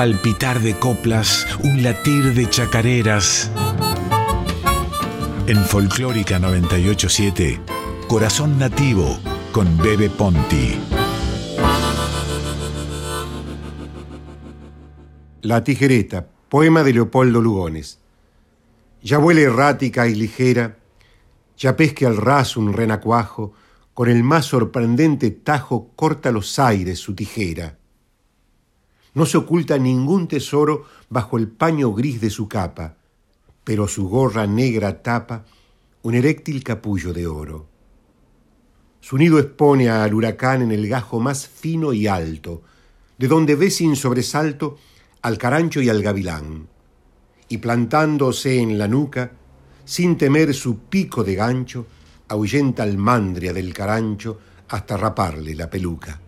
palpitar de coplas, un latir de chacareras. En Folclórica 987, Corazón Nativo con Bebe Ponti. La tijereta, poema de Leopoldo Lugones. Ya vuela errática y ligera, ya pesque al ras un renacuajo, con el más sorprendente tajo corta los aires su tijera. No se oculta ningún tesoro bajo el paño gris de su capa, pero su gorra negra tapa un eréctil capullo de oro. Su nido expone al huracán en el gajo más fino y alto, de donde ve sin sobresalto al carancho y al gavilán, y plantándose en la nuca, sin temer su pico de gancho, ahuyenta al mandria del carancho hasta raparle la peluca.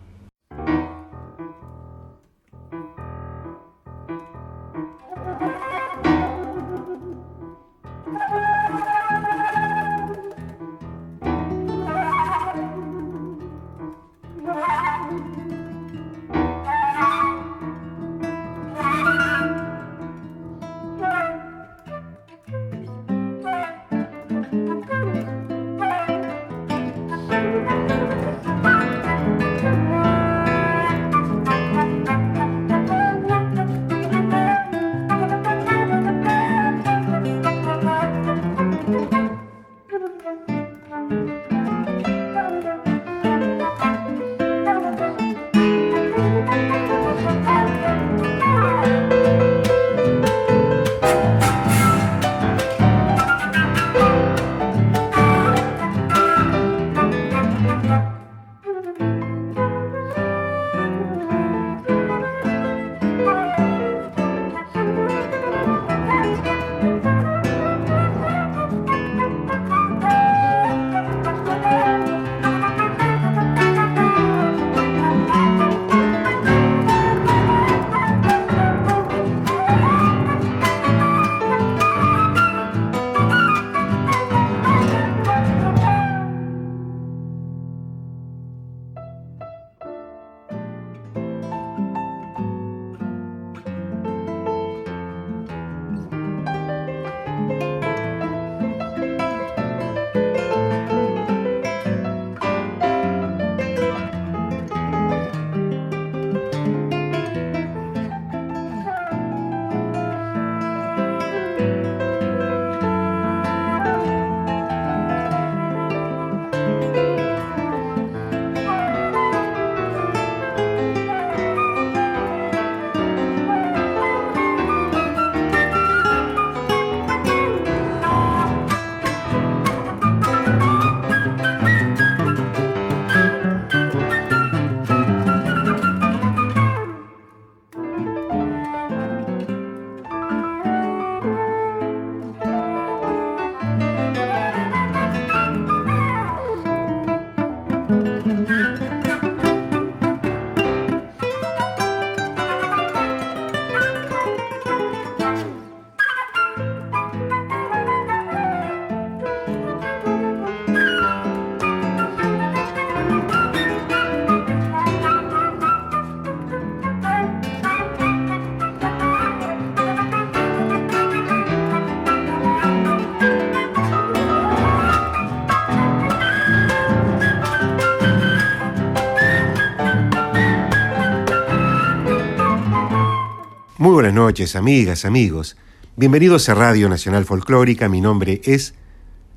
Noches, amigas, amigos. Bienvenidos a Radio Nacional Folclórica. Mi nombre es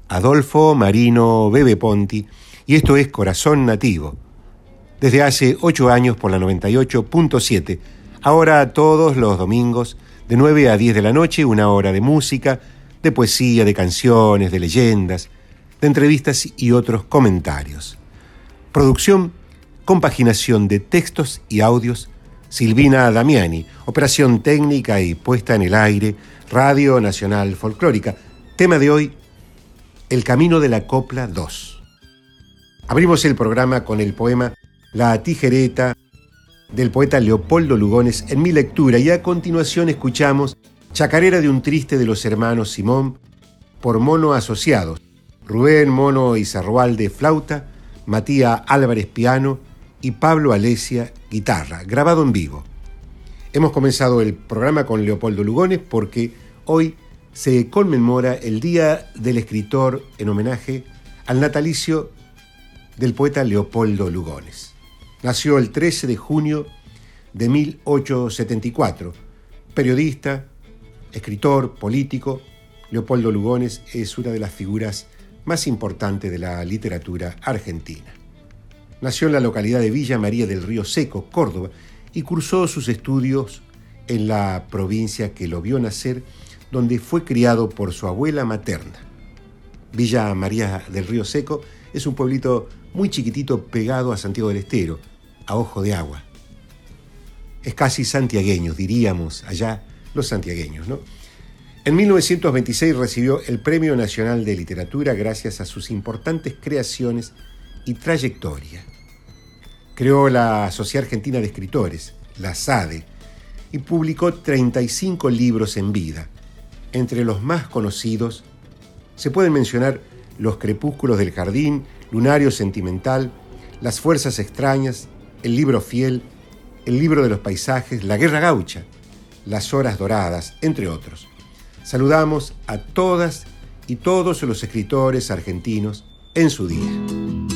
Adolfo Marino Bebe Ponti y esto es Corazón Nativo. Desde hace ocho años por la 98.7. Ahora todos los domingos de 9 a 10 de la noche, una hora de música, de poesía, de canciones, de leyendas, de entrevistas y otros comentarios. Producción, compaginación de textos y audios Silvina Damiani, operación técnica y puesta en el aire, Radio Nacional Folclórica. Tema de hoy, El Camino de la Copla 2. Abrimos el programa con el poema La Tijereta del poeta Leopoldo Lugones en mi lectura y a continuación escuchamos Chacarera de un triste de los hermanos Simón por Mono Asociados, Rubén Mono Izarrualde flauta, Matías Álvarez piano y Pablo Alesia guitarra, grabado en vivo. Hemos comenzado el programa con Leopoldo Lugones porque hoy se conmemora el Día del Escritor en homenaje al natalicio del poeta Leopoldo Lugones. Nació el 13 de junio de 1874. Periodista, escritor, político, Leopoldo Lugones es una de las figuras más importantes de la literatura argentina. Nació en la localidad de Villa María del Río Seco, Córdoba, y cursó sus estudios en la provincia que lo vio nacer, donde fue criado por su abuela materna. Villa María del Río Seco es un pueblito muy chiquitito pegado a Santiago del Estero, a ojo de agua. Es casi santiagueño, diríamos allá los santiagueños, ¿no? En 1926 recibió el Premio Nacional de Literatura gracias a sus importantes creaciones y trayectoria creó la Sociedad Argentina de Escritores, la SADE, y publicó 35 libros en vida. Entre los más conocidos se pueden mencionar Los Crepúsculos del Jardín, Lunario Sentimental, Las Fuerzas Extrañas, El Libro Fiel, El Libro de los Paisajes, La Guerra Gaucha, Las Horas Doradas, entre otros. Saludamos a todas y todos los escritores argentinos en su día.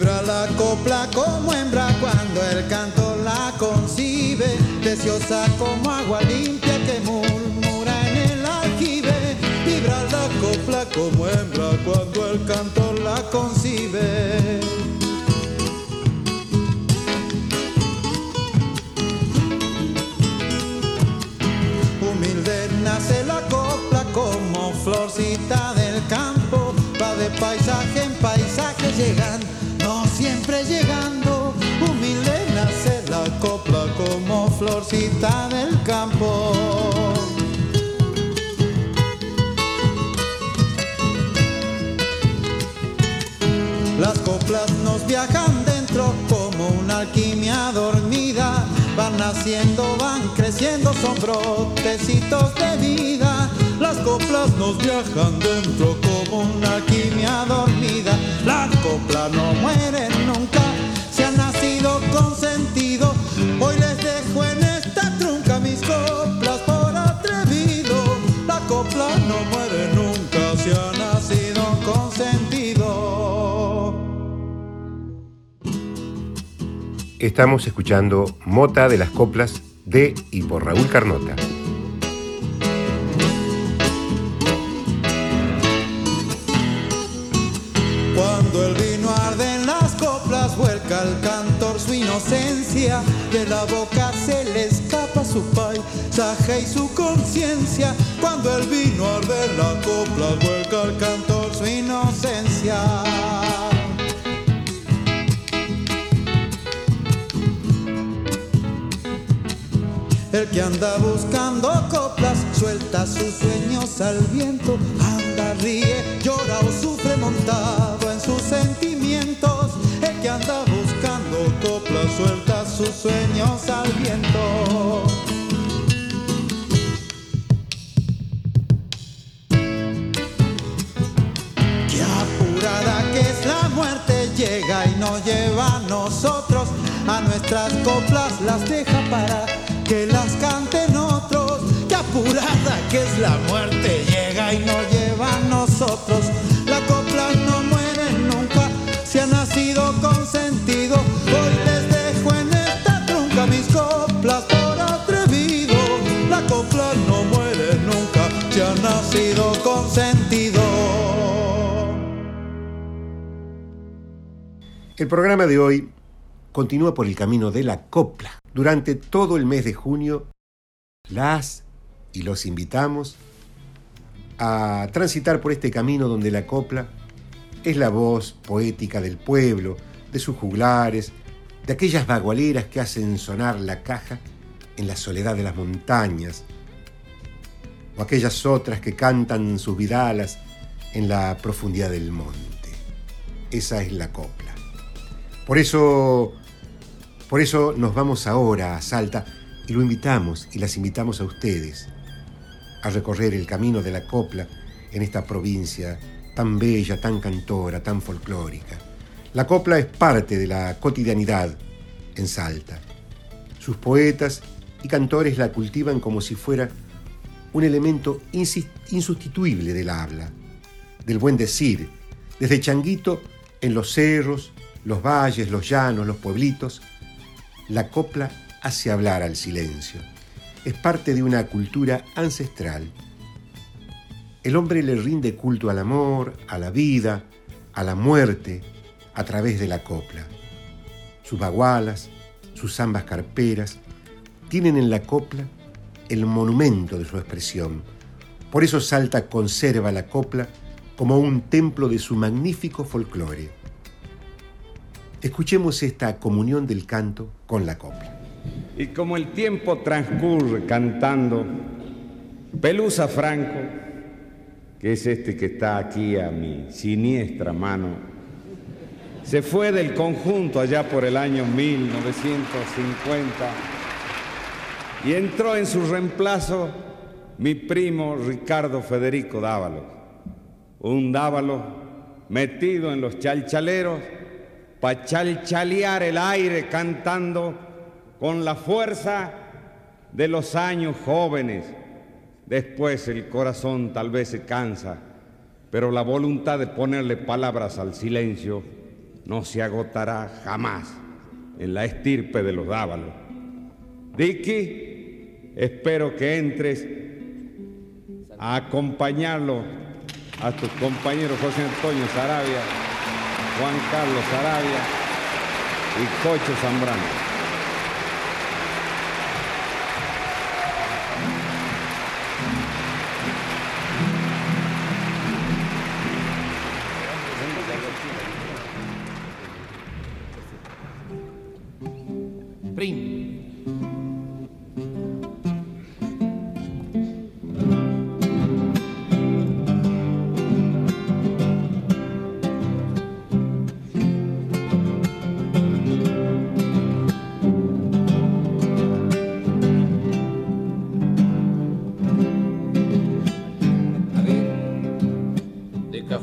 Vibra la copla como hembra cuando el canto la concibe, preciosa como agua limpia que murmura en el aljibe. Vibra la copla como hembra cuando el canto la concibe. Humilde nace la copla como florcita del campo, va de paisaje en paisaje llegando siempre llegando, humilde nace la copla como florcita del campo. Las coplas nos viajan dentro como una alquimia dormida, van naciendo, van creciendo, son brotecitos de vida. Las coplas nos viajan dentro como una alquimia dormida. La copla no muere nunca, se ha nacido con sentido. Hoy les dejo en esta trunca mis coplas por atrevido. La copla no muere nunca, se ha nacido con sentido. Estamos escuchando Mota de las Coplas de y por Raúl Carnota. Inocencia, de la boca se le escapa su paisaje y su conciencia. Cuando el vino arde la copla, vuelca al cantor su inocencia. El que anda buscando coplas suelta sus sueños al viento, anda, ríe, llora o sufre montado en sus sentimientos. El que anda copla suelta sus sueños al viento. Qué apurada que es la muerte, llega y nos lleva a nosotros, a nuestras coplas las deja para que las canten otros. Qué apurada que es la muerte, llega y nos lleva a nosotros, la copla no muere nunca, se ha nacido con sentido. El programa de hoy continúa por el camino de la copla. Durante todo el mes de junio, las y los invitamos a transitar por este camino donde la copla es la voz poética del pueblo, de sus juglares, de aquellas bagualeras que hacen sonar la caja en la soledad de las montañas, o aquellas otras que cantan sus vidalas en la profundidad del monte. Esa es la copla. Por eso, por eso nos vamos ahora a Salta y lo invitamos y las invitamos a ustedes a recorrer el camino de la copla en esta provincia tan bella, tan cantora, tan folclórica. La copla es parte de la cotidianidad en Salta. Sus poetas y cantores la cultivan como si fuera un elemento insustituible del habla, del buen decir, desde Changuito en los cerros, los valles, los llanos, los pueblitos, la copla hace hablar al silencio. Es parte de una cultura ancestral. El hombre le rinde culto al amor, a la vida, a la muerte, a través de la copla. Sus bagualas, sus zambas carperas, tienen en la copla el monumento de su expresión. Por eso Salta conserva la copla como un templo de su magnífico folclore. Escuchemos esta comunión del canto con la copla. Y como el tiempo transcurre cantando, Pelusa Franco, que es este que está aquí a mi siniestra mano, se fue del conjunto allá por el año 1950 y entró en su reemplazo mi primo Ricardo Federico Dávalo, un Dávalo metido en los chalchaleros para chalchalear el aire cantando con la fuerza de los años jóvenes. Después el corazón tal vez se cansa, pero la voluntad de ponerle palabras al silencio no se agotará jamás en la estirpe de los Dávalos. Dicky, espero que entres a acompañarlo a tus compañeros José Antonio Sarabia, Juan Carlos Sarabia y Cocho Zambrano.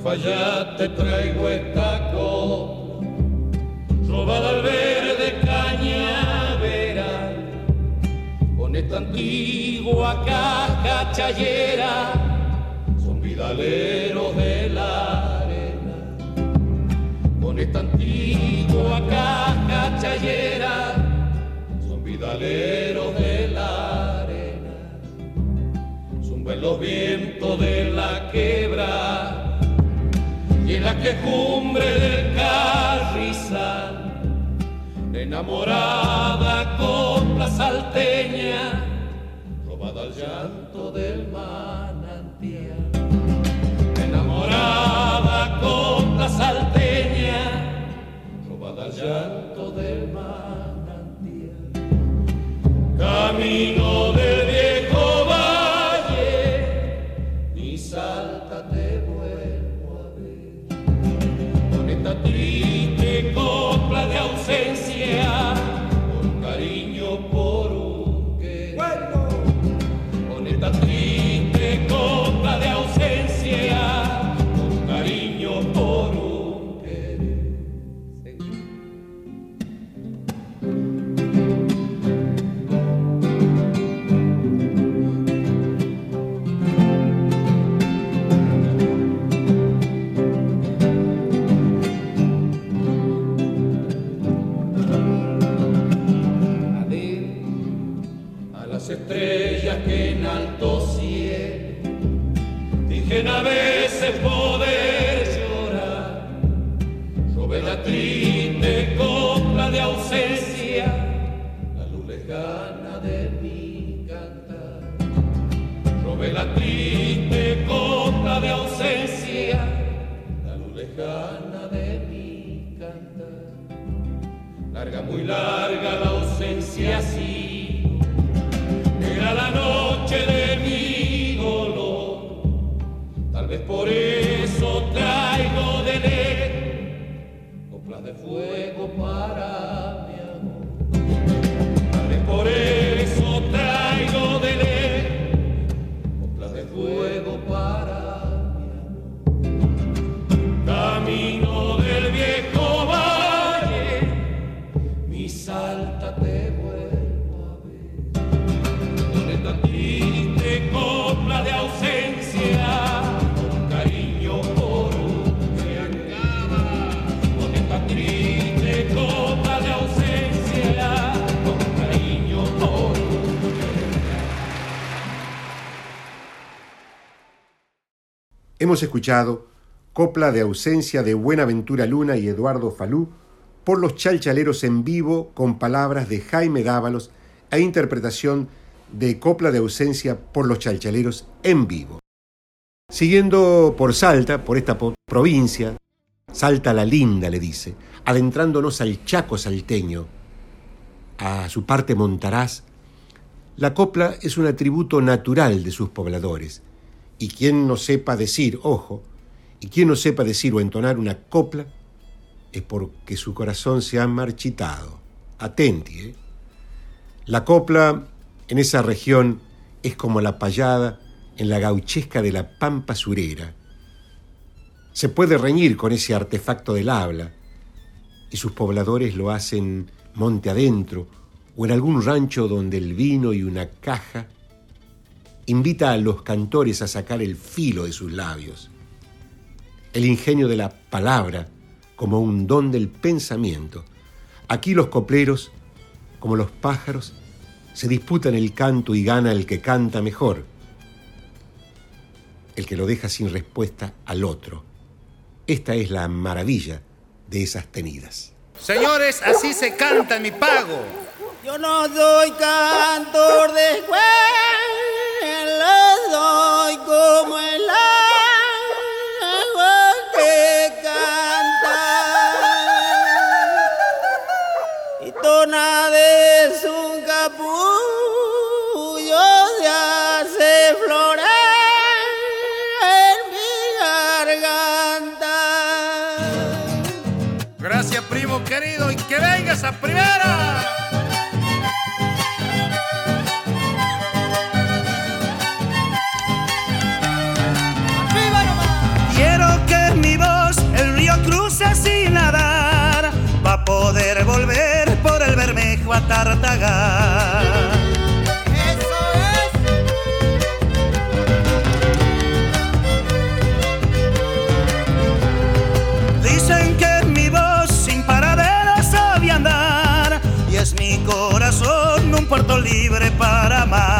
fallar te traigo estaco, robada al verde cañavera, con esta antigua caja chayera, son vidaleros de la arena, con esta antigua caja chayera, son vidaleros de la arena, zumba en los vientos de la quebra la quejumbre del carrizal, enamorada copla salteña, robada al llanto del manantial, enamorada copla salteña, robada al llanto del manantial. Camino alto cielo. Dije a veces poder llorar, robé la triste copla de ausencia, la luz lejana de mi cantar. Robé la triste copla de ausencia, la luz lejana de mi cantar. Larga, muy larga la ausencia, así fuego para Hemos escuchado copla de ausencia de Buenaventura Luna y Eduardo Falú por los chalchaleros en vivo con palabras de Jaime Dávalos e interpretación de copla de ausencia por los chalchaleros en vivo. Siguiendo por Salta, por esta provincia, Salta la linda, le dice, adentrándonos al Chaco salteño, a su parte montaraz, la copla es un atributo natural de sus pobladores, y quien no sepa decir, ojo, y quien no sepa decir o entonar una copla, es porque su corazón se ha marchitado. Atenti, ¿eh? La copla en esa región es como la payada en la gauchesca de la pampa surera. Se puede reñir con ese artefacto del habla, y sus pobladores lo hacen monte adentro o en algún rancho donde el vino y una caja invita a los cantores a sacar el filo de sus labios. El ingenio de la palabra como un don del pensamiento. Aquí los copleros, como los pájaros, se disputan el canto y gana el que canta mejor, el que lo deja sin respuesta al otro. Esta es la maravilla de esas tenidas. Señores, así se canta mi pago. Yo no soy cantor de escuela, soy como el agua que canta. Y tona de su capullo se hace en mi garganta. Gracias, primo querido, y que venga esa primera. Poder volver por el Bermejo a Tartagar. Eso es. Dicen que mi voz sin paradera sabe andar, y es mi corazón un puerto libre para amar.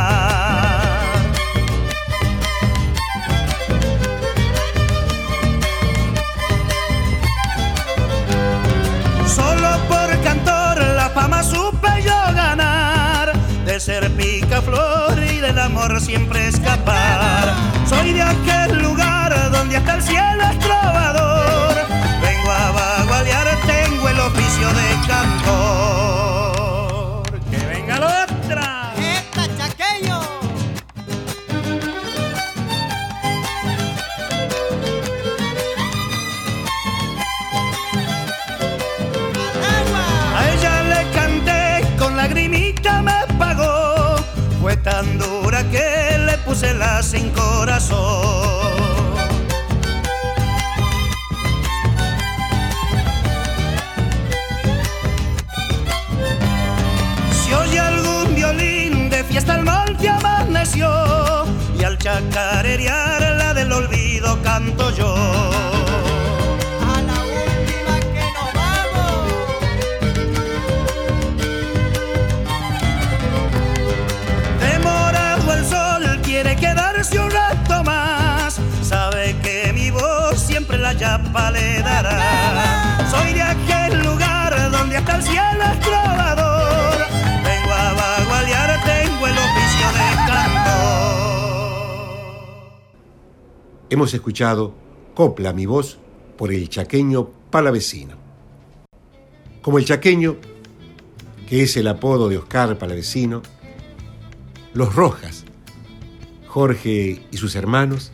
Amor siempre escapar. Soy de aquel lugar donde hasta el cielo es trovador. Vengo a vagualear, tengo el oficio de cantor. Puse sin corazón. Si oye algún violín de fiesta el monte amaneció y al chacarerear la del olvido canto yo. Soy de aquel lugar donde hasta el cielo. Vengo a tengo el de. Hemos escuchado Copla mi voz por el chaqueño Palavecino. Como el chaqueño, que es el apodo de Oscar Palavecino, los Rojas, Jorge y sus hermanos,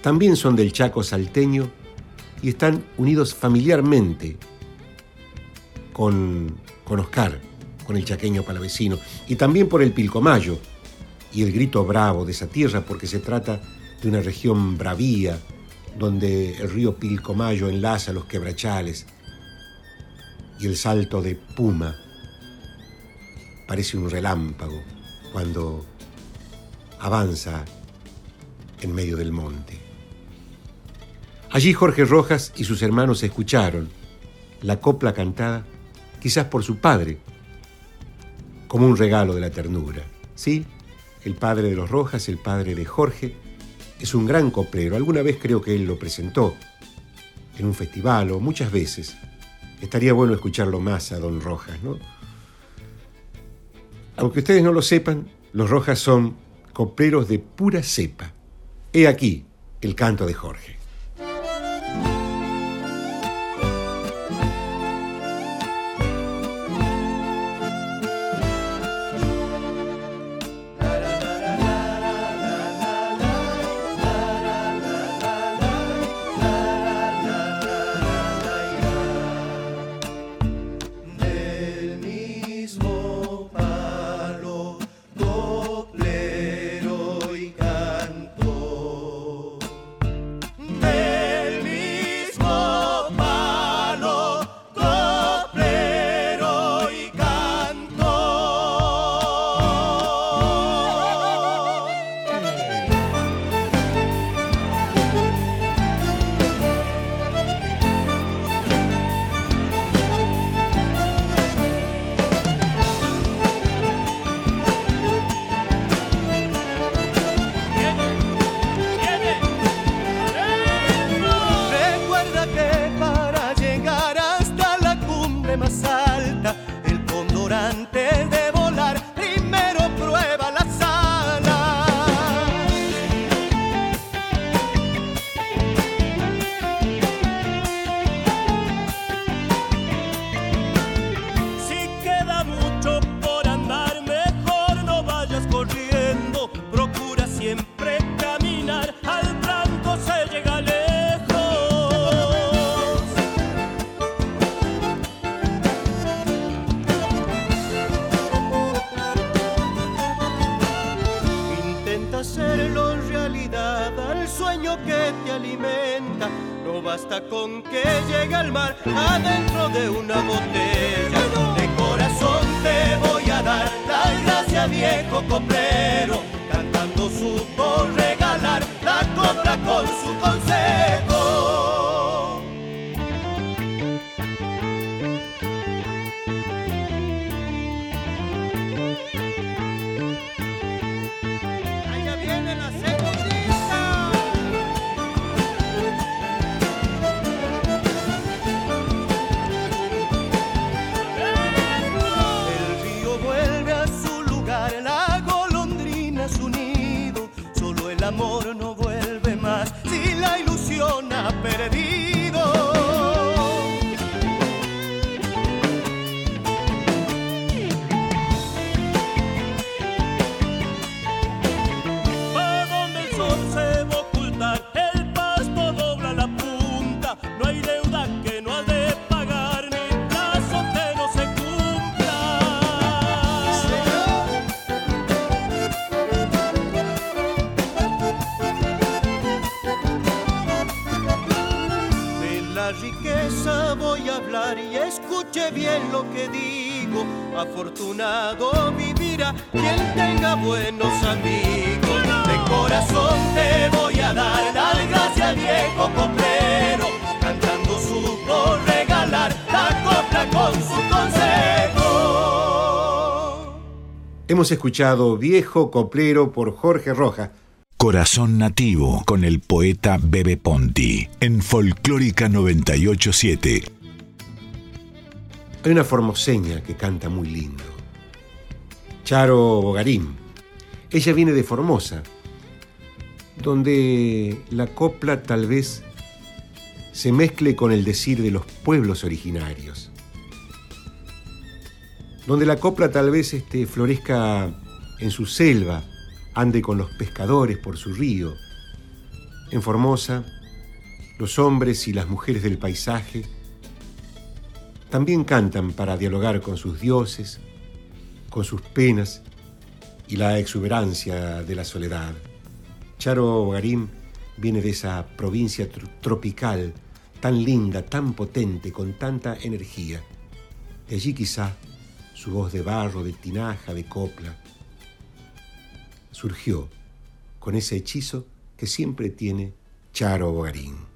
también son del Chaco salteño y están unidos familiarmente con, con Oscar, con el chaqueño palavecino, y también por el Pilcomayo y el grito bravo de esa tierra, porque se trata de una región bravía, donde el río Pilcomayo enlaza los quebrachales y el salto de Puma parece un relámpago cuando avanza en medio del monte. Allí Jorge Rojas y sus hermanos escucharon la copla cantada, quizás por su padre, como un regalo de la ternura. Sí, el padre de los Rojas, el padre de Jorge, es un gran coplero. Alguna vez creo que él lo presentó en un festival o muchas veces. Estaría bueno escucharlo más a Don Rojas, ¿no? Aunque ustedes no lo sepan, los Rojas son copleros de pura cepa. He aquí el canto de Jorge. Hemos escuchado Viejo Coplero por Jorge Roja. Corazón Nativo con el poeta Bebe Ponti en Folclórica 987. Hay una formoseña que canta muy lindo. Charo Bogarín. Ella viene de Formosa, donde la copla tal vez se mezcle con el decir de los pueblos originarios donde la copla tal vez este, florezca en su selva, ande con los pescadores por su río. En Formosa, los hombres y las mujeres del paisaje también cantan para dialogar con sus dioses, con sus penas y la exuberancia de la soledad. Charo Garim viene de esa provincia tropical, tan linda, tan potente, con tanta energía. De allí quizá su voz de barro, de tinaja, de copla, surgió con ese hechizo que siempre tiene Charo Bogarín.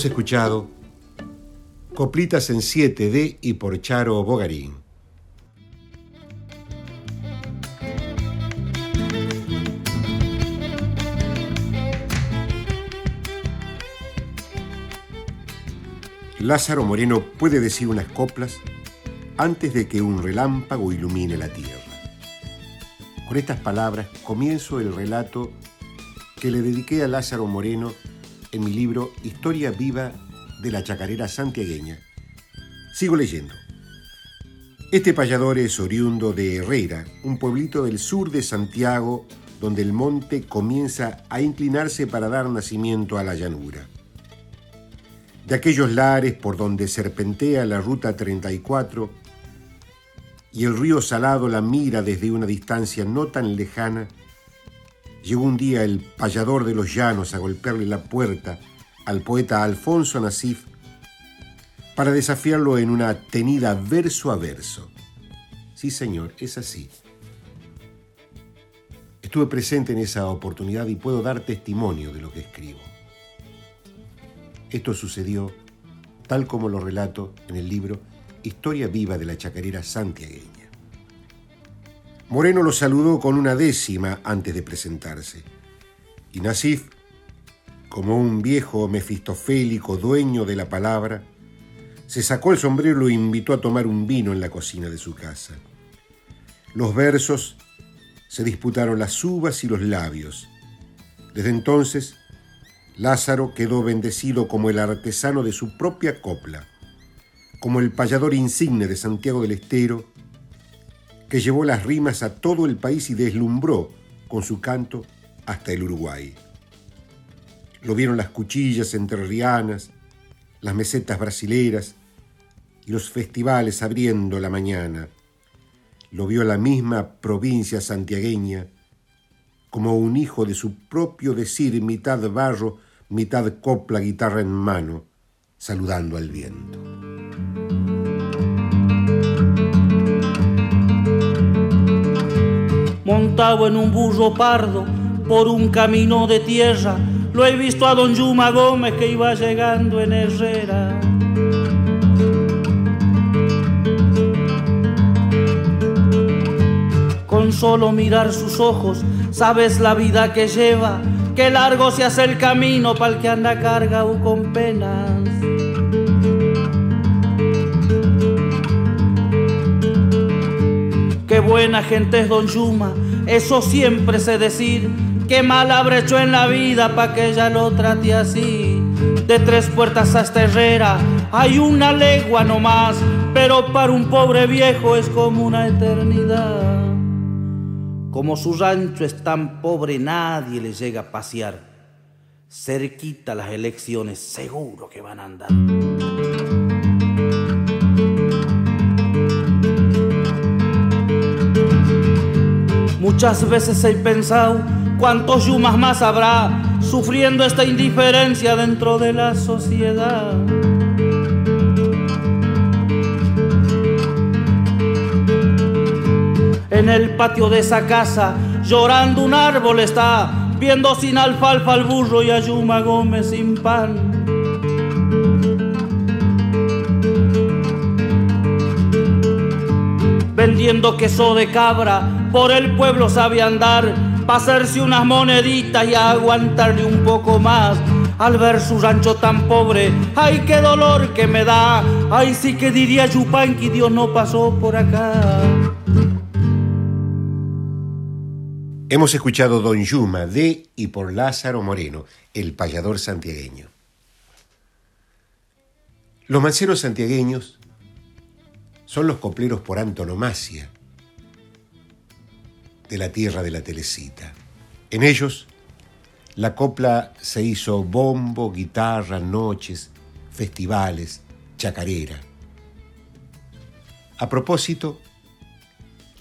Hemos escuchado Coplitas en 7 de y por Charo Bogarín. Lázaro Moreno puede decir unas coplas antes de que un relámpago ilumine la tierra. Con estas palabras comienzo el relato que le dediqué a Lázaro Moreno en mi libro Historia viva de la chacarera santiagueña. Sigo leyendo. Este payador es oriundo de Herrera, un pueblito del sur de Santiago, donde el monte comienza a inclinarse para dar nacimiento a la llanura. De aquellos lares por donde serpentea la ruta 34 y el río Salado la mira desde una distancia no tan lejana, llegó un día el payador de los llanos a golpearle la puerta al poeta Alfonso Nasif para desafiarlo en una tenida verso a verso. Sí, señor, es así. Estuve presente en esa oportunidad y puedo dar testimonio de lo que escribo. Esto sucedió tal como lo relato en el libro Historia viva de la chacarera santiagueña. Moreno lo saludó con una décima antes de presentarse. Y Nasif, como un viejo mefistofélico dueño de la palabra, se sacó el sombrero y lo invitó a tomar un vino en la cocina de su casa. Los versos se disputaron las uvas y los labios. Desde entonces, Lázaro quedó bendecido como el artesano de su propia copla, como el payador insigne de Santiago del Estero, que llevó las rimas a todo el país y deslumbró con su canto hasta el Uruguay. Lo vieron las cuchillas entrerrianas, las mesetas brasileras y los festivales abriendo la mañana. Lo vio la misma provincia santiagueña como un hijo de su propio decir, mitad barro, mitad copla, guitarra en mano, saludando al viento. Montado en un burro pardo por un camino de tierra. Lo he visto a don Yuma Gómez que iba llegando en Herrera. Con solo mirar sus ojos, sabes la vida que lleva, que largo se hace el camino para el que anda cargado con penas. Qué buena gente es Don Yuma, eso siempre sé decir. Qué mal habré hecho en la vida pa' que ella lo trate así. De tres puertas hasta Herrera hay una legua nomás, pero para un pobre viejo es como una eternidad. Como su rancho es tan pobre, nadie le llega a pasear. Cerquita las elecciones, seguro que van a andar. Muchas veces he pensado cuántos yumas más habrá sufriendo esta indiferencia dentro de la sociedad. En el patio de esa casa, llorando un árbol está, viendo sin alfalfa al burro y a Yuma Gómez sin pan. vendiendo queso de cabra, por el pueblo sabe andar, pa' hacerse unas moneditas y aguantarle un poco más. Al ver su rancho tan pobre, ay qué dolor que me da, ay sí que diría Yupanqui, Dios no pasó por acá. Hemos escuchado Don Yuma de y por Lázaro Moreno, el payador santiagueño. Los manceros santiagueños son los copleros por antonomasia de la tierra de la telecita. En ellos, la copla se hizo bombo, guitarra, noches, festivales, chacarera. A propósito,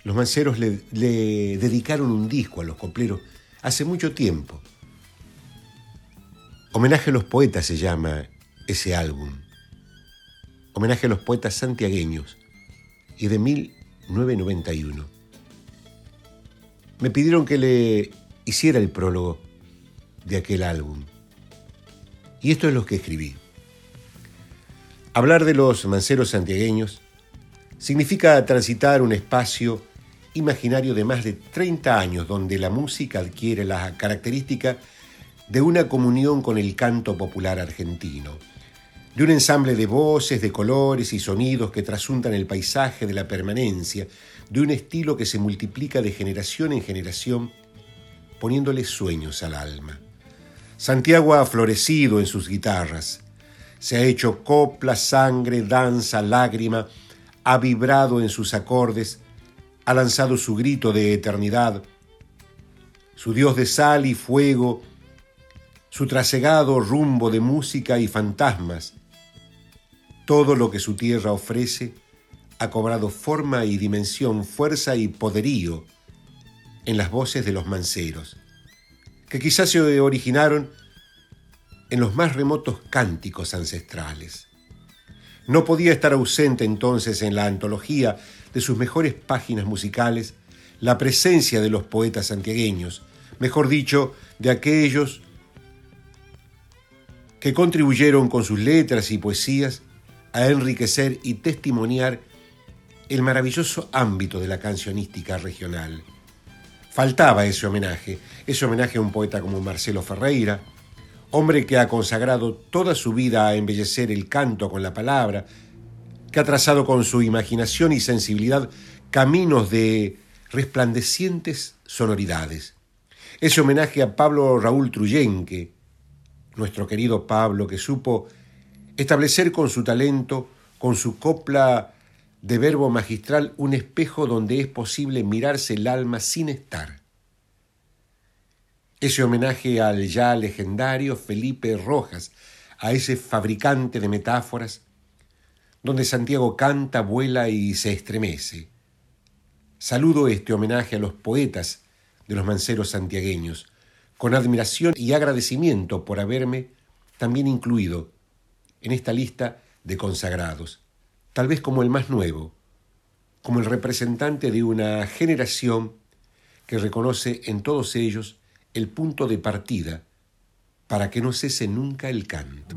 los manceros le, le, dedicaron un disco a los copleros hace mucho tiempo. Homenaje a los poetas se llama ese álbum. Homenaje a los poetas santiagueños y de 1991. Me pidieron que le hiciera el prólogo de aquel álbum. Y esto es lo que escribí. Hablar de los manceros santiagueños significa transitar un espacio imaginario de más de 30 años donde la música adquiere la característica de una comunión con el canto popular argentino de un ensamble de voces, de colores y sonidos que trasuntan el paisaje de la permanencia, de un estilo que se multiplica de generación en generación, poniéndole sueños al alma. Santiago ha florecido en sus guitarras, se ha hecho copla, sangre, danza, lágrima, ha vibrado en sus acordes, ha lanzado su grito de eternidad, su dios de sal y fuego, su trasegado rumbo de música y fantasmas, todo lo que su tierra ofrece ha cobrado forma y dimensión, fuerza y poderío en las voces de los manceros, que quizás se originaron en los más remotos cánticos ancestrales. No podía estar ausente entonces en la antología de sus mejores páginas musicales la presencia de los poetas santiagueños, mejor dicho, de aquellos que contribuyeron con sus letras y poesías a enriquecer y testimoniar el maravilloso ámbito de la cancionística regional. Faltaba ese homenaje, ese homenaje a un poeta como Marcelo Ferreira, hombre que ha consagrado toda su vida a embellecer el canto con la palabra, que ha trazado con su imaginación y sensibilidad caminos de resplandecientes sonoridades. Ese homenaje a Pablo Raúl Truyenque, nuestro querido Pablo, que supo establecer con su talento, con su copla de verbo magistral, un espejo donde es posible mirarse el alma sin estar. Ese homenaje al ya legendario Felipe Rojas, a ese fabricante de metáforas, donde Santiago canta, vuela y se estremece. Saludo este homenaje a los poetas de los manceros santiagueños, con admiración y agradecimiento por haberme también incluido en esta lista de consagrados, tal vez como el más nuevo, como el representante de una generación que reconoce en todos ellos el punto de partida para que no cese nunca el canto.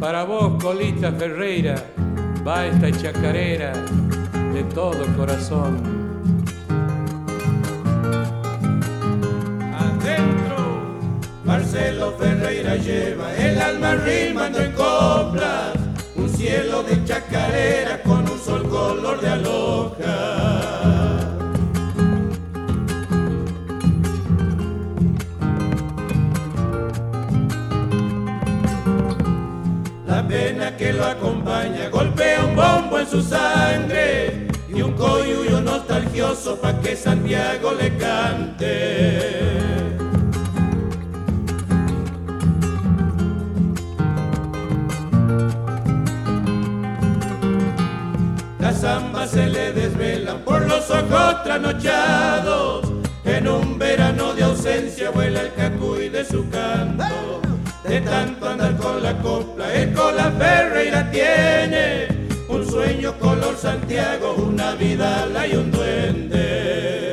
Para vos, Colita Ferreira, va esta chacarera de todo corazón. Adentro, Marcelo Ferreira lleva el alma rimando en coplas, cielo de chacarera con un sol color de aloja. pena que lo acompaña golpea un bombo en su sangre y un coyuyo nostalgioso pa' que Santiago le cante. Las ambas se le desvelan por los ojos trasnochados. En un verano de ausencia vuela el cacuy de su canto de tanto andar con la copla, el la Ferreira tiene un sueño color Santiago, una vida la y un duende.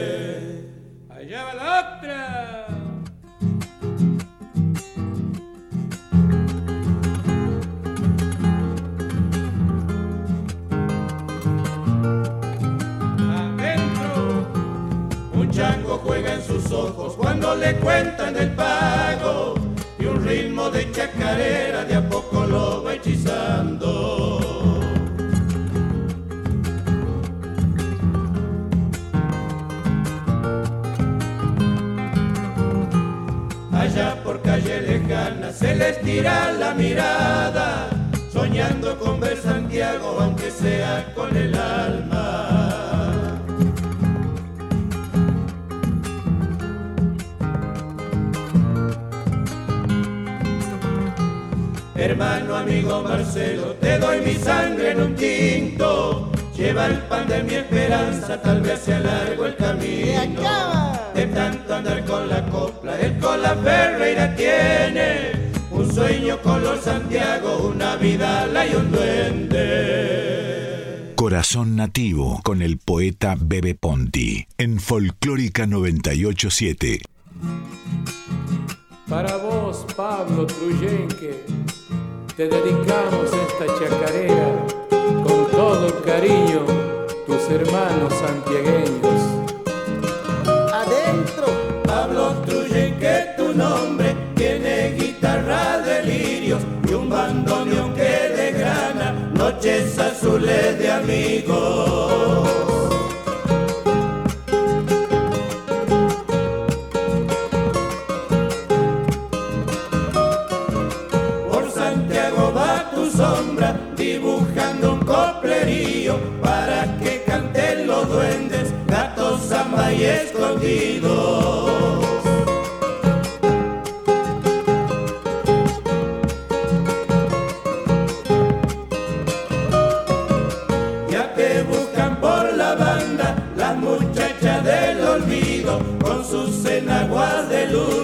Cuando le cuentan el pago un ritmo de chacarera de a poco lo va hechizando. Allá por calle lejana se les tira la mirada, soñando con ver Santiago aunque sea con el Hermano, amigo Marcelo, te doy mi sangre en un tinto. Lleva el pan de mi esperanza, tal vez sea largo el camino. De tanto andar con la copla, el cola Ferreira tiene un sueño color Santiago, una vida la y un duende. Corazón Nativo con el poeta Bebe Ponti en Folclórica 987. Para vos, Pablo Truyenque te dedicamos esta chacarera con todo cariño, tus hermanos santiagueños. Adentro, Pablo Truyen, que tu nombre tiene guitarra de lirios y un bandoneón que de grana, noches azules de amigos. Ya te buscan por la banda las muchachas del olvido, con sus enaguas de luna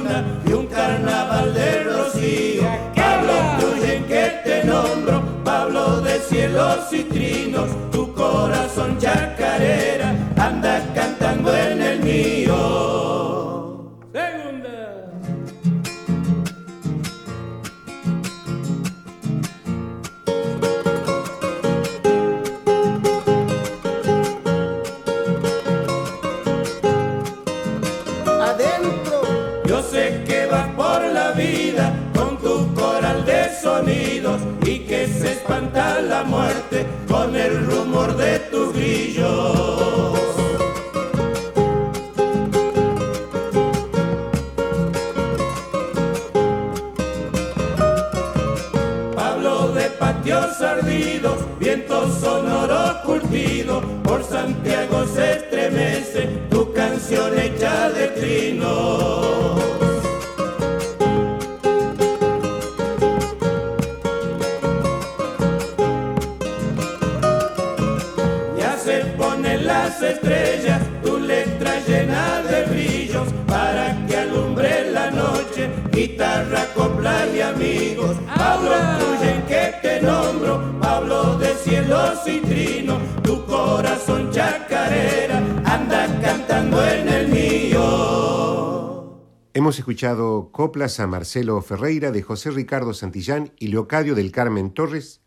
escuchado coplas a Marcelo Ferreira de José Ricardo Santillán y Leocadio del Carmen Torres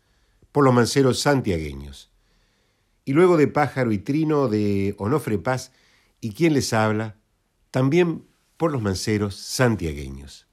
por los manceros santiagueños. Y luego de Pájaro y Trino de Onofre Paz y quien les habla, también por los manceros santiagueños.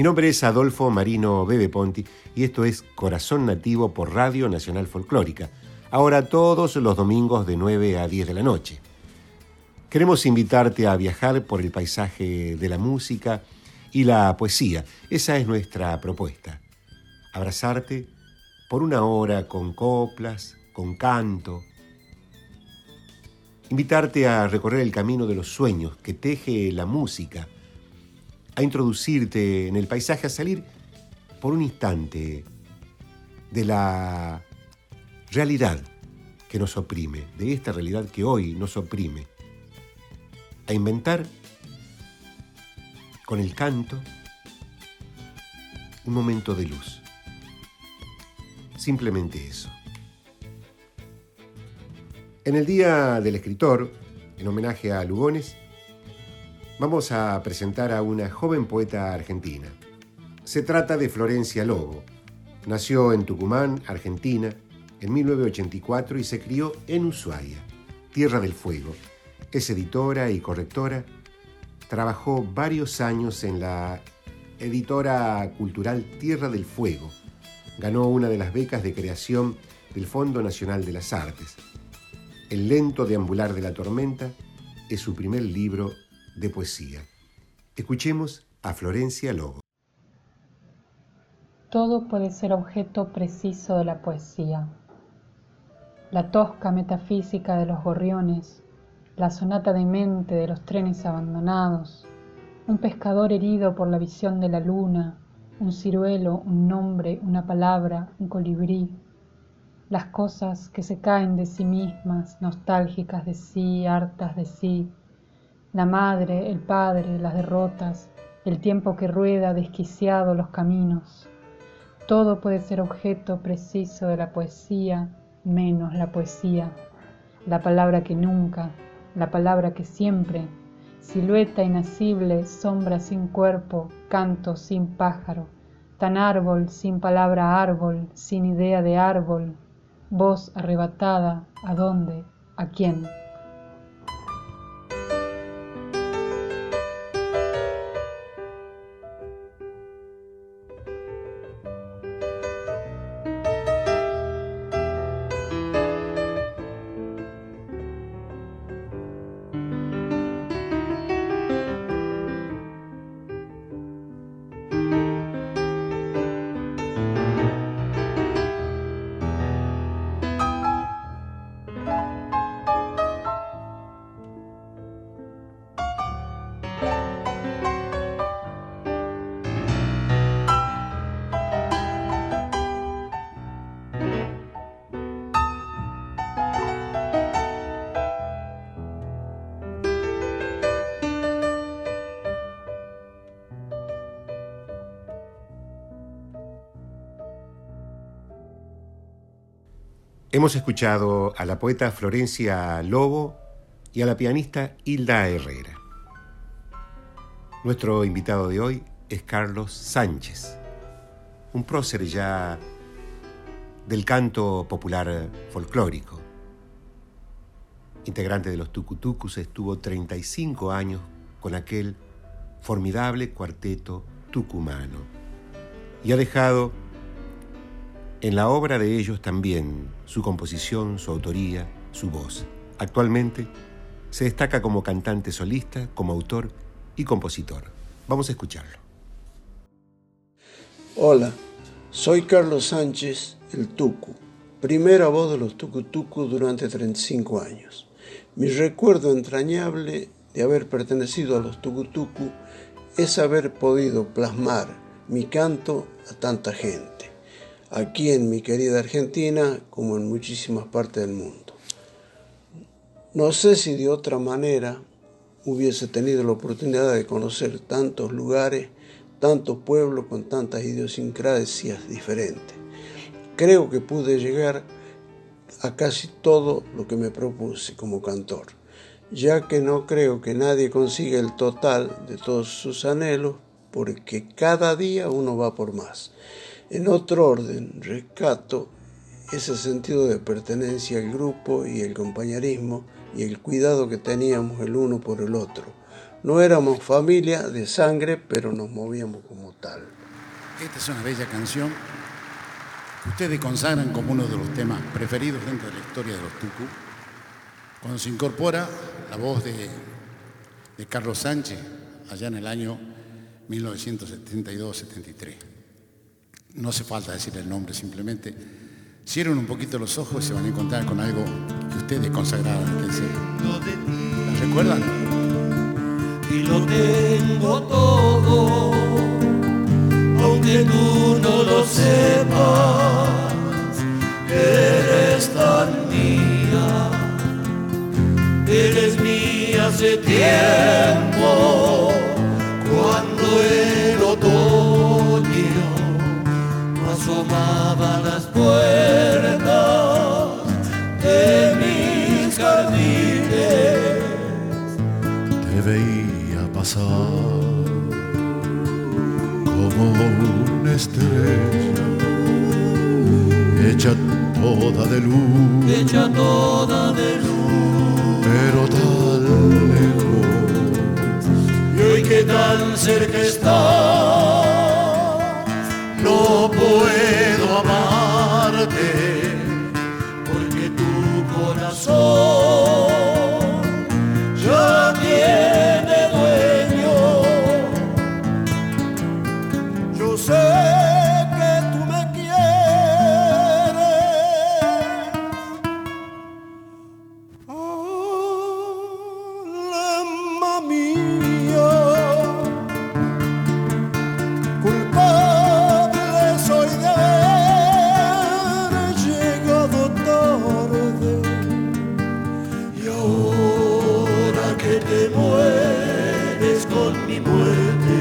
Mi nombre es Adolfo Marino Bebe Ponti y esto es Corazón Nativo por Radio Nacional Folclórica. Ahora todos los domingos de 9 a 10 de la noche. Queremos invitarte a viajar por el paisaje de la música y la poesía. Esa es nuestra propuesta. Abrazarte por una hora con coplas, con canto. Invitarte a recorrer el camino de los sueños que teje la música a introducirte en el paisaje, a salir por un instante de la realidad que nos oprime, de esta realidad que hoy nos oprime, a inventar con el canto un momento de luz. Simplemente eso. En el Día del Escritor, en homenaje a Lugones, vamos a presentar a una joven poeta argentina. Se trata de Florencia Lobo. Nació en Tucumán, Argentina, en 1984 y se crió en Ushuaia, Tierra del Fuego. Es editora y correctora. Trabajó varios años en la editora cultural Tierra del Fuego. Ganó una de las becas de creación del Fondo Nacional de las Artes. El lento deambular de la tormenta es su primer libro de poesía. Escuchemos a Florencia Lobo. Todo puede ser objeto preciso de la poesía. La tosca metafísica de los gorriones, la sonata de mente de los trenes abandonados, un pescador herido por la visión de la luna, un ciruelo, un nombre, una palabra, un colibrí, las cosas que se caen de sí mismas, nostálgicas de sí, hartas de sí, la madre, el padre, las derrotas, el tiempo que rueda desquiciado los caminos. Todo puede ser objeto preciso de la poesía, menos la poesía, la palabra que nunca, la palabra que siempre, silueta inacible, sombra sin cuerpo, canto sin pájaro, tan árbol sin palabra árbol, sin idea de árbol, voz arrebatada, ¿a dónde? ¿A quién? Hemos escuchado a la poeta Florencia Lobo y a la pianista Hilda Herrera. Nuestro invitado de hoy es Carlos Sánchez, un prócer ya del canto popular folclórico. Integrante de los Tucutucus, estuvo 35 años con aquel formidable cuarteto tucumano y ha dejado en la obra de ellos también su composición, su autoría, su voz. Actualmente se destaca como cantante solista, como autor y compositor. Vamos a escucharlo. Hola, soy Carlos Sánchez, el Tucu, primera voz de los Tucutucu durante 35 años. Mi recuerdo entrañable de haber pertenecido a los Tucutucu es haber podido plasmar mi canto a tanta gente aquí en mi querida Argentina como en muchísimas partes del mundo. No sé si de otra manera hubiese tenido la oportunidad de conocer tantos lugares, tantos pueblos con tantas idiosincrasias diferentes. Creo que pude llegar a casi todo lo que me propuse como cantor, ya que no creo que nadie consiga el total de todos sus anhelos, porque cada día uno va por más. En otro orden, rescato ese sentido de pertenencia al grupo y el compañerismo y el cuidado que teníamos el uno por el otro. No éramos familia de sangre, pero nos movíamos como tal. Esta es una bella canción que ustedes consagran como uno de los temas preferidos dentro de la historia de los Tucu. Cuando se incorpora la voz de, de Carlos Sánchez, allá en el año 1972-73. No hace falta decir el nombre, simplemente cierren un poquito los ojos y se van a encontrar con algo que ustedes consagraron. ¿La recuerdan? Y lo tengo todo, aunque tú no lo sepas, eres tan mía, eres mía hace tiempo, cuando el las puertas de mis jardines. Te veía pasar como una estrella hecha toda de luz, hecha toda de luz, pero tan lejos. Y hoy que tan cerca está te mueres con mi muerte,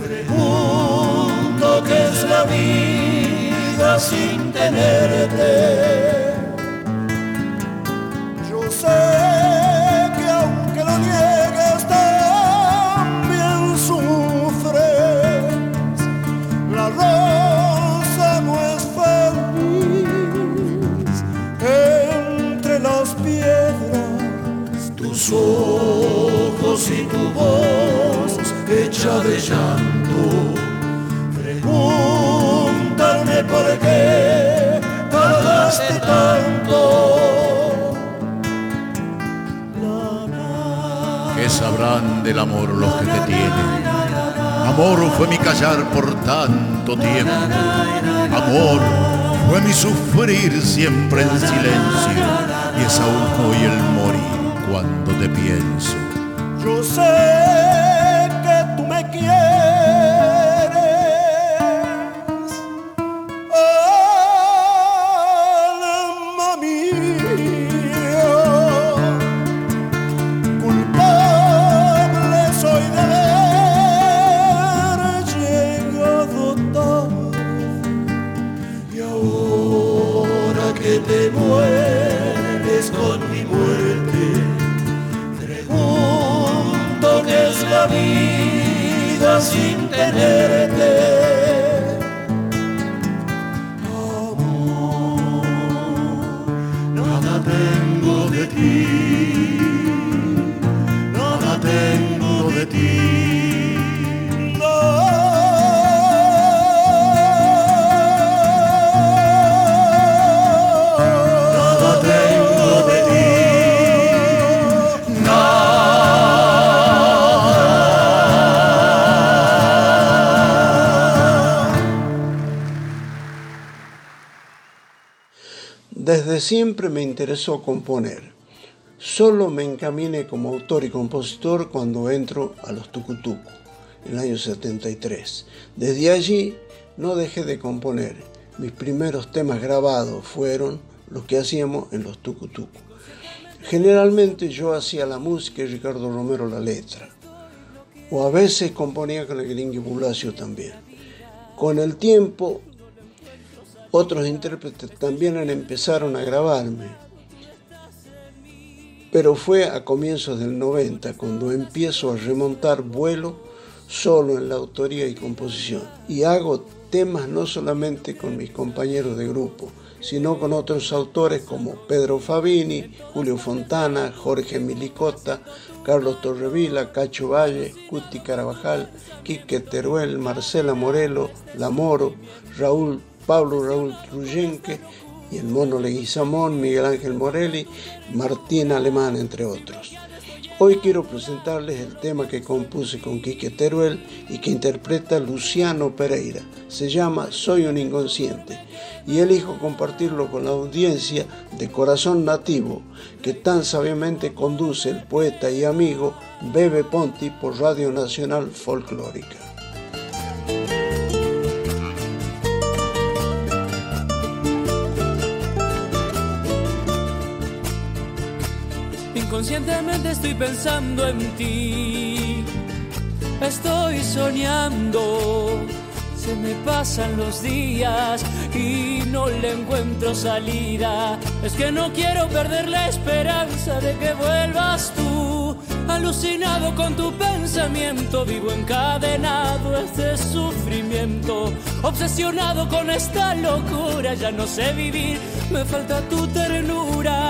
pregunto qué es la vida sin tenerte. De llanto. Pregúntame por qué tardaste tanto. ¿Qué sabrán del amor los que te tienen? Amor fue mi callar por tanto tiempo. Amor fue mi sufrir siempre en silencio. Y es aún hoy el morir cuando te pienso. Yo sé siempre me interesó componer. Solo me encaminé como autor y compositor cuando entro a los Tucutucu, en el año 73. Desde allí no dejé de componer. Mis primeros temas grabados fueron los que hacíamos en los Tucutucu. Generalmente yo hacía la música y Ricardo Romero la letra. o a veces componía con el Gringo Bulacio también. Con el tiempo, otros intérpretes también empezaron a grabarme, pero fue a comienzos del 90 cuando empiezo a remontar vuelo solo en la autoría y composición. Y hago temas no solamente con mis compañeros de grupo, sino con otros autores como Pedro Fabini, Julio Fontana, Jorge Milicota, Carlos Torrevila, Cacho Valle, Cuti Carabajal, Quique Teruel, Marcela Morelo, Lamoro, Raúl, Pablo Raúl Truyenque y el mono Leguizamón, Miguel Ángel Morelli, Martín Alemán, entre otros. Hoy quiero presentarles el tema que compuse con Quique Teruel y que interpreta Luciano Pereira. Se llama Soy un inconsciente y elijo compartirlo con la audiencia de Corazón Nativo que tan sabiamente conduce el poeta y amigo Bebe Ponti por Radio Nacional Folclórica. Inconscientemente estoy pensando en ti. Estoy soñando. Se me pasan los días y no le encuentro salida. Es que no quiero perder la esperanza de que vuelvas tú. Alucinado con tu pensamiento, vivo encadenado este sufrimiento. Obsesionado con esta locura, ya no sé vivir, me falta tu ternura.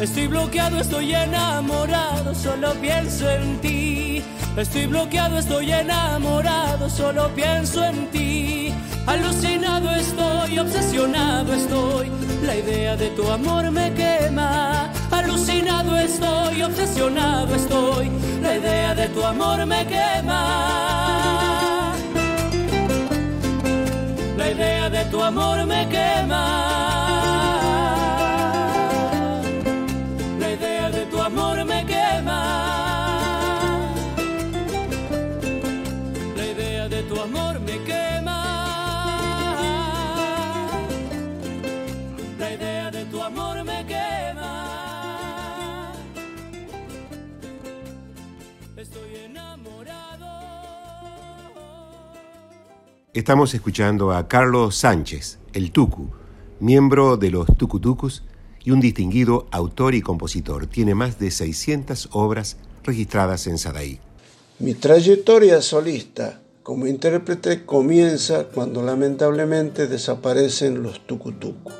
Estoy bloqueado, estoy enamorado, solo pienso en ti. Estoy bloqueado, estoy enamorado, solo pienso en ti. Alucinado estoy, obsesionado estoy, la idea de tu amor me quema. Alucinado estoy, obsesionado estoy, la idea de tu amor me quema. La idea de tu amor me quema. Estamos escuchando a Carlos Sánchez, el Tucu, miembro de los Tucutucus y un distinguido autor y compositor. Tiene más de 600 obras registradas en Sadaí. Mi trayectoria solista como intérprete comienza cuando lamentablemente desaparecen los tucutucu.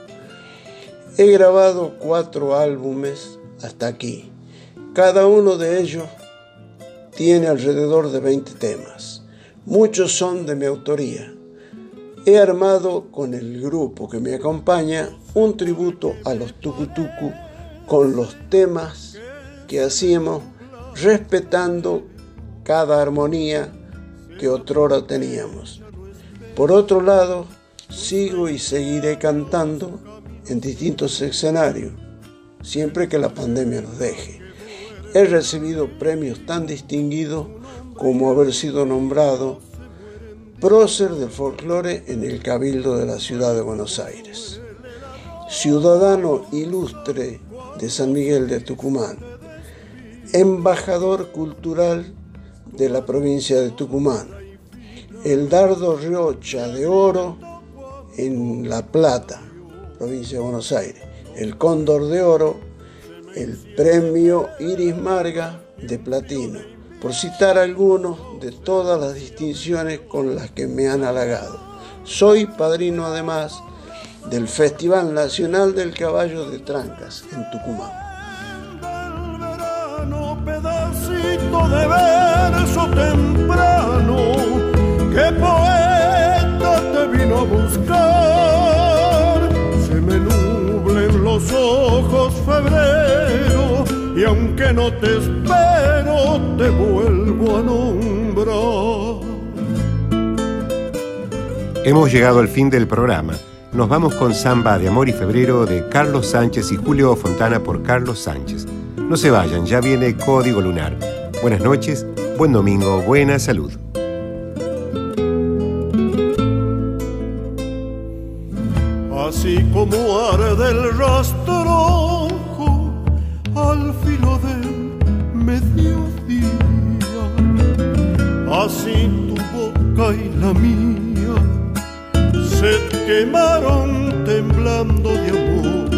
He grabado cuatro álbumes hasta aquí. Cada uno de ellos tiene alrededor de 20 temas. Muchos son de mi autoría. He armado con el grupo que me acompaña un tributo a los tucutucu con los temas que hacíamos respetando cada armonía que otrora teníamos. Por otro lado, sigo y seguiré cantando en distintos escenarios, siempre que la pandemia nos deje. He recibido premios tan distinguidos como haber sido nombrado prócer del folclore en el Cabildo de la Ciudad de Buenos Aires, ciudadano ilustre de San Miguel de Tucumán, embajador cultural de la provincia de Tucumán, el dardo Riocha de Oro en La Plata, provincia de Buenos Aires, el cóndor de Oro, el premio Iris Marga de Platino, por citar algunos de todas las distinciones con las que me han halagado. Soy padrino además del Festival Nacional del Caballo de Trancas en Tucumán. que poeta te vino a buscar. Se me nublen los ojos febrero y aunque no te espero te vuelvo a nombrar. Hemos llegado al fin del programa. Nos vamos con Samba de Amor y Febrero de Carlos Sánchez y Julio Fontana por Carlos Sánchez. No se vayan, ya viene Código Lunar. Buenas noches, buen domingo, buena salud. Así como arde el rastrojo del mediodía, boca y la mía se quemaron temblando de amor.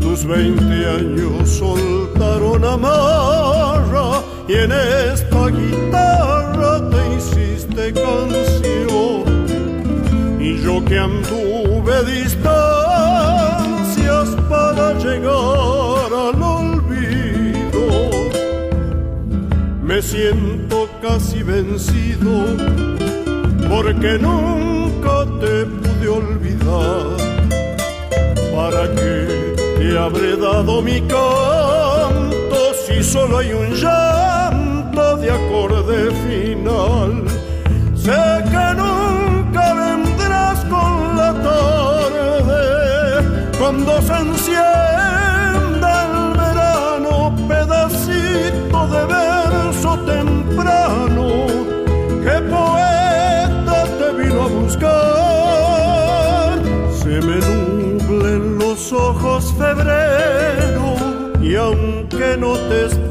Tus veinte años soltaron amarra y en esta guitarra te hiciste canción. Y yo que anduve distancias para llegar siento casi vencido porque nunca te pude olvidar. ¿Para qué te habré dado mi canto si solo hay un llanto de acorde final? Sé que nunca vendrás con la tarde cuando se encienda temprano que poeta te vino a buscar. Se me nublen los ojos febrero y aunque no te